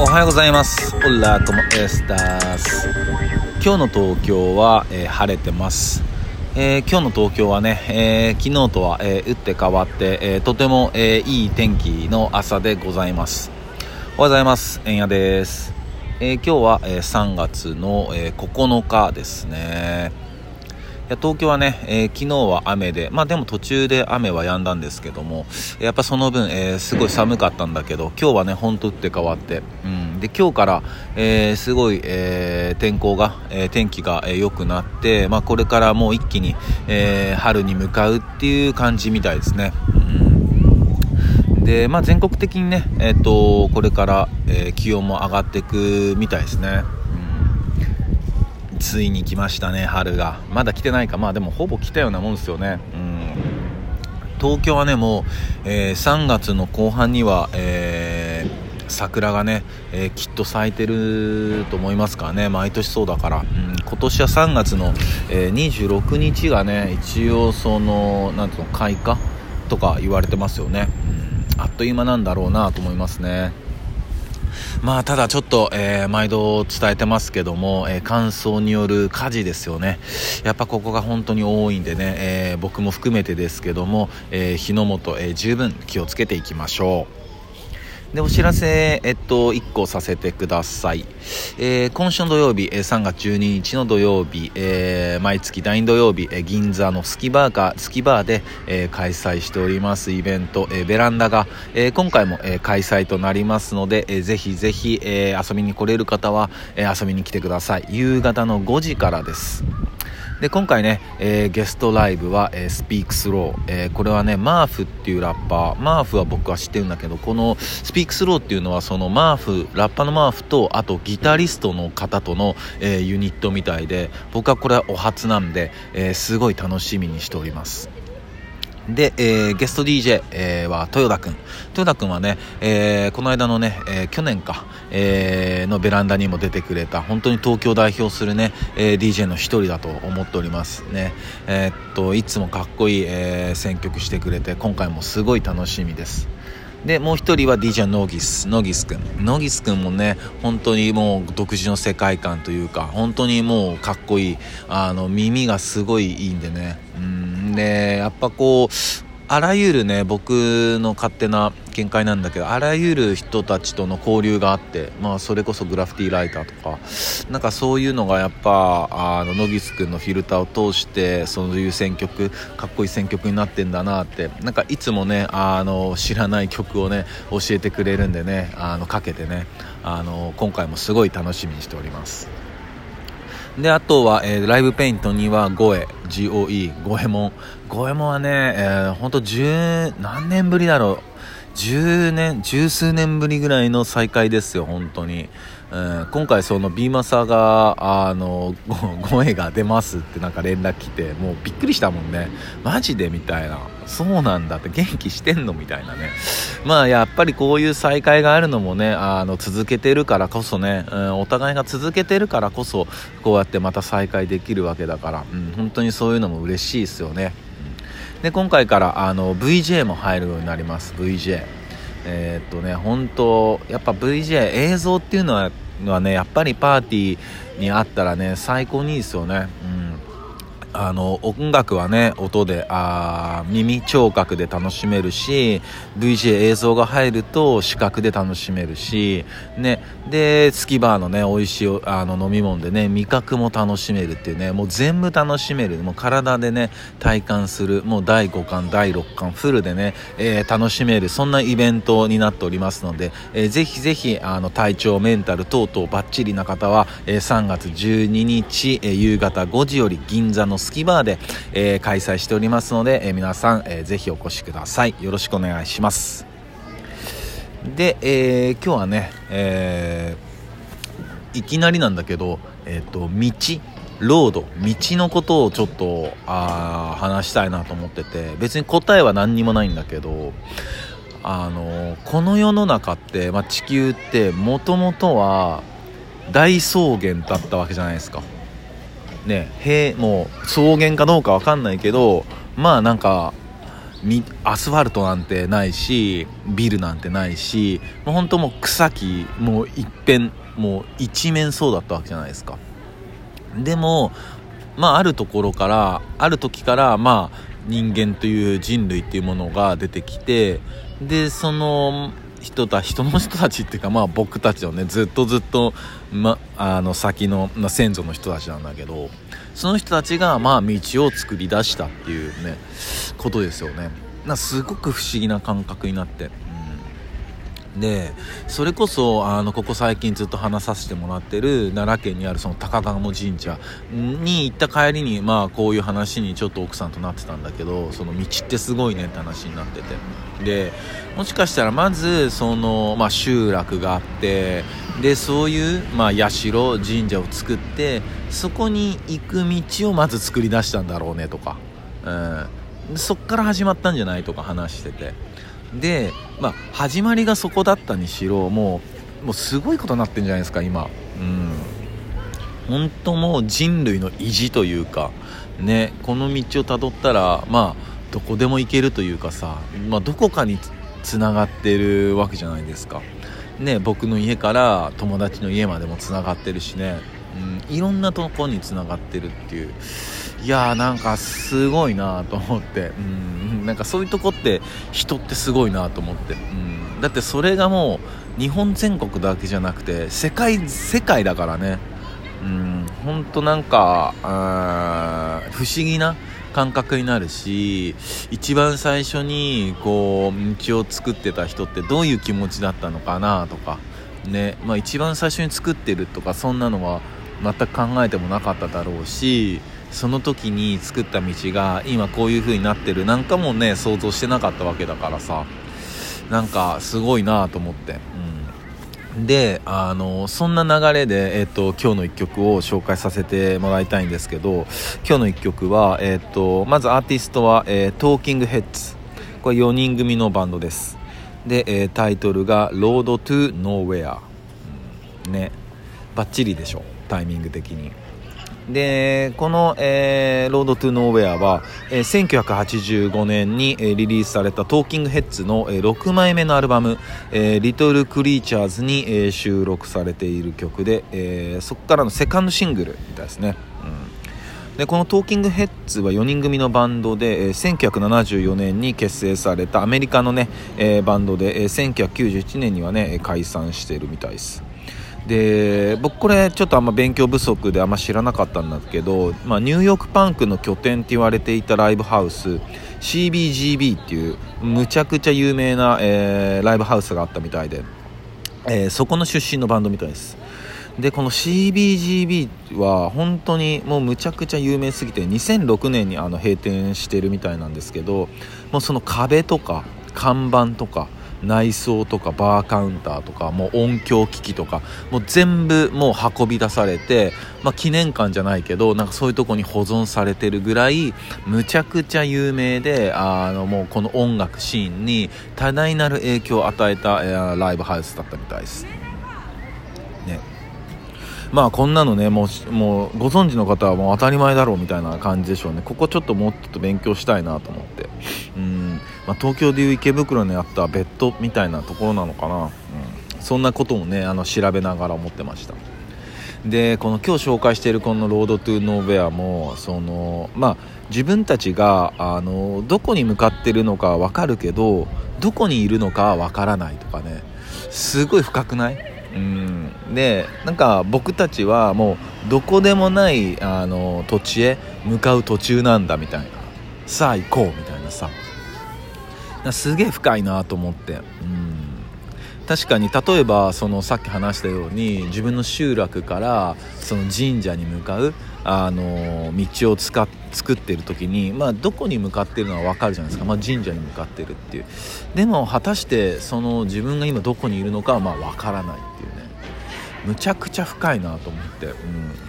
おはようございます。オラコモエスタース今日の東京は、えー、晴れてます、えー、今日の東京はね、えー、昨日とは、え打って変わって、えとても、えいい天気の朝でございます。おはようございます。えんやです、え今日は、え3月の、え9日ですね。や東京はね、えー、昨日は雨で、まあでも途中で雨は止んだんですけども、やっぱその分、えー、すごい寒かったんだけど、今日はね、ほんと打って変わって、うん、で、今日から、えー、すごい、え天候が、え天気が良、えー、くなって、まあこれからもう一気に、え春に向かうっていう感じみたいですね。うんで、まあ、全国的にね、えーと、これから、え、気温も上がっていくみたいですね。ついに来ましたね春が。まだ来てないか。まあでもほぼ来たようなもんですよね。うん。東京はねもう、えー、3月の後半には、えー、桜がね、えー、きっと咲いてると思いますからね。毎年そうだから、うん、今年は3月の、え26日がね一応そのなんていうの開花とか言われてますよね、うん、あっという間なんだろうなと思いますね。まあ、ただちょっと、えー、毎度伝えてますけども、えー、乾燥による火事ですよね。やっぱここが本当に多いんでね、えー、僕も含めてですけども、え火の元、え十分気をつけていきましょう。で、お知らせ、えっと、1個させてください。えー、今週の土曜日、えー、3月12日の土曜日、えー、毎月第2土曜日、えー、銀座のスキバーか、スキバーで、えー、開催しておりますイベント、えー、ベランダが、えー、今回も、えー、開催となりますので、えー、ぜひぜひ、えー、遊びに来れる方は、えー、遊びに来てください。夕方の5時からです。で今回ね、えー、ゲストライブは、えー、スピークスロー、えー、これはねマーフっていうラッパー。マーフは僕は知ってるんだけどこのスピークスローっていうのはそのマーフラッパーのマーフとあとギタリストの方との、えユニットみたいで僕はこれはお初なんで、えすごい楽しみにしております。で、えー、ゲスト DJ、えー、は豊田くん。豊田くんはね、えー、この間のね、えー、去年か、えー、のベランダにも出てくれた、本当に東京代表するね、えー、DJ の一人だと思っておりますね。え、っと、いつもかっこいい、えー、選曲してくれて、今回もすごい楽しみです。で、もう一人は DJ ノギス、ノギスくん。ノギスくんもね、本当にもう独自の世界観というか、本当にもうかっこいい、あの、耳がすごいいいんでね、うんで、やっぱこう、あらゆるね、僕の勝手な見解なんだけど、あらゆる人たちとの交流があって、まあ、それこそグラフィティライターとか、なんかそういうのがやっぱ、あの、野岸くんのフィルターを通して、そういう選曲、かっこいい選曲になってんだなって、なんかいつもね、あの、知らない曲をね、教えてくれるんでね、あの、かけてね、あの、今回もすごい楽しみにしております。で、あとは、えー、ライブペイントにはゴエ、GOE、ゴエモン。ゴエモンはね、えー、ほんと十、何年ぶりだろう。十年、十数年ぶりぐらいの再会ですよ、本当に。うん、今回そのビーマサが、あの、声が出ますってなんか連絡来て、もうびっくりしたもんね。マジで？みたいな。そうなんだって元気してんの？みたいなね。まあやっぱりこういう再会があるのもね、あの、続けてるからこそね、うん、お互いが続けてるからこそ、こうやってまた再会できるわけだから、うん、本当にそういうのも嬉しいですよね。で、今回からあの、VJ も入るようになります、VJ。えー、っとね、本当やっぱ VJ、映像っていうのははね、やっぱりパーティーにあったらね、最高にいいですよね。うんあの音楽はね音であ耳聴覚で楽しめるし VJ 映像が入ると視覚で楽しめるしねでスキバーのね美味しいあの飲み物でね味覚も楽しめるっていうねもう全部楽しめる。もう体でね体感する。もう第5巻第6巻フルでね、えー、楽しめる。そんなイベントになっておりますので、えー、ぜひぜひあの体調メンタル等々バッチリな方は、えー、3月12日、えー、夕方5時より銀座のスキバーで、えー、開催しておりますので、えー、皆さん、えー、ぜひお越しください。よろしくお願いします。で、え、今日はね、え、いきなりなんだけど、えっ、ー、と道ロード道のことをちょっとあ話したいなと思ってて別に答えは何にもないんだけどあのこの世の中って、まあ、地球ってもともとは大草原だったわけじゃないですか。ね、へもう草原かどうかわかんないけどまあなんかアスファルトなんてないしビルなんてないしもう本当もう草木もう一遍もう一面そうだったわけじゃないですか。でもまああるところからある時からまあ人間という人類っていうものが出てきてでその人た人の人たちっていうかまあ僕たちをねずっとずっと、ま、あの先の、ま先祖の人たちなんだけどその人たちがまあ道を作り出したっていうねことですよね。なすごく不思議な感覚になって。でそれこそあのここ最近ずっと話させてもらってる奈良県にあるその高鴨神社に行った帰りにまあこういう話にちょっと奥さんとなってたんだけどその道ってすごいねって話になってて。でもしかしたらまずその、まあ、集落があってでそういう、まあ、社神社を作ってそこに行く道をまず作り出したんだろうねとか、うん、そっから始まったんじゃないとか話してて。で、まあ、始まりがそこだったにしろもうもうすごいことになってんじゃないですか今。うん。本当もう人類の意地というかねこの道をたどったらまあどこでも行けるというかさ、まあ、どこかにつながってるわけじゃないですか。ね僕の家から友達の家までもつながってるしね、うん、いろんなとこにつながってるっていう。いやーなんかすごいなと思って、うん、なんかそういうとこって人ってすごいなと思って、うん、だってそれがもう日本全国だけじゃなくて世界世界だからね。うん。本当なんか不思議な感覚になるし一番最初にこう道を作ってた人ってどういう気持ちだったのかなとか。ね。まあ一番最初に作ってるとかそんなのは全く考えてもなかっただろうしその時に作った道が今こういう風になってるなんかもね想像してなかったわけだからさ。なんかすごいなと思って、うん、であのそんな流れで、えーと、今日の1曲を紹介させてもらいたいんですけど今日の1曲は、えーと、まずアーティストは、えー、トーキングヘッズこれ4人組のバンドです。で、えー、タイトルが「 Road to Nowhere」ね。バッチリでしょ。タイミング的に。でこの、えー、 Road to Nowhere は、えー、1985年に、えー、リリースされたトーキングヘッズの、えー、6枚目のアルバム「えー、 Little Creatures に」えー、収録されている曲で、えー、そこからのセカンドシングルみたいですね、うん、でこのトーキングヘッズは4人組のバンドで、えー、1974年に結成されたアメリカのね、えー、バンドで、えー、1991年にはね解散しているみたいです。で僕これちょっとあんま勉強不足であんま知らなかったんだけど、まあ、ニューヨークパンクの拠点って言われていたライブハウス CBGB っていうむちゃくちゃ有名な、えー、ライブハウスがあったみたいで、えー、そこの出身のバンドみたいです。でこの CBGB は本当にもうむちゃくちゃ有名すぎて2006年にあの閉店してるみたいなんですけどもうその壁とか看板とか内装とかバーカウンターとかもう音響機器とかもう全部もう運び出されて、まあ、記念館じゃないけどなんかそういうとこに保存されてるぐらいむちゃくちゃ有名であのもうこの音楽シーンに多大なる影響を与えた、え、ライブハウスだったみたいです。ね。まあこんなのねもうもうご存知の方はもう当たり前だろうみたいな感じでしょうね。ここちょっともっと勉強したいなと思って。うん。まあ、東京でいう池袋にあったベッドみたいなところなのかな、うん、そんなこともねあの調べながら思ってました。でこの今日紹介しているこの「 Road to Nowhere も」そのまあ自分たちがあのどこに向かってるのか分かるけどどこにいるのか分からないとかね。すごい深くない？うん。でなんか僕たちはもうどこでもないあの土地へ向かう途中なんだみたいな。さあ行こうみたいな。すげえ深いなと思って、うん、確かに例えばそのさっき話したように自分の集落からその神社に向かうあの道を使っ作ってる時に、まあ、どこに向かってるのは分かるじゃないですか、まあ、神社に向かってるっていう。でも果たしてその自分が今どこにいるのかはまあ分からないっていうね。むちゃくちゃ深いなと思って、うん、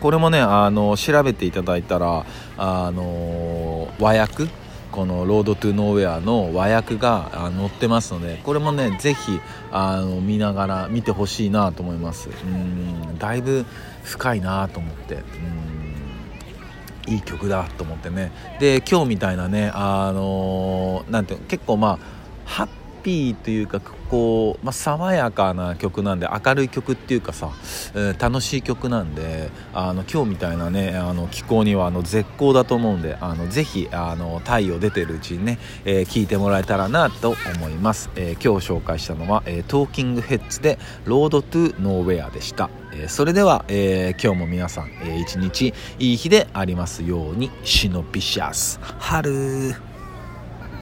これもねあの調べていただいたらあの和訳この「ロード・トゥ・ノーウェア」の和訳が載ってますのでこれもねぜひあの見ながら見てほしいなと思います。うんだいぶ深いなと思って。うんいい曲だと思ってね。で今日みたいなねあのー、なんていう結構まあハッピーというかこう、まあ、爽やかな曲なんで明るい曲っていうかさ、えー、楽しい曲なんであの今日みたいなねあの気候にはあの絶好だと思うんであのぜひあの太陽出てるうちにね、えー、聞いてもらえたらなと思います、えー、今日紹介したのは、えー、トーキングヘッズで「ロードトゥノーウェア」でした、えー、それでは、えー、今日も皆さん、えー、一日いい日でありますようにシノピシャス。春!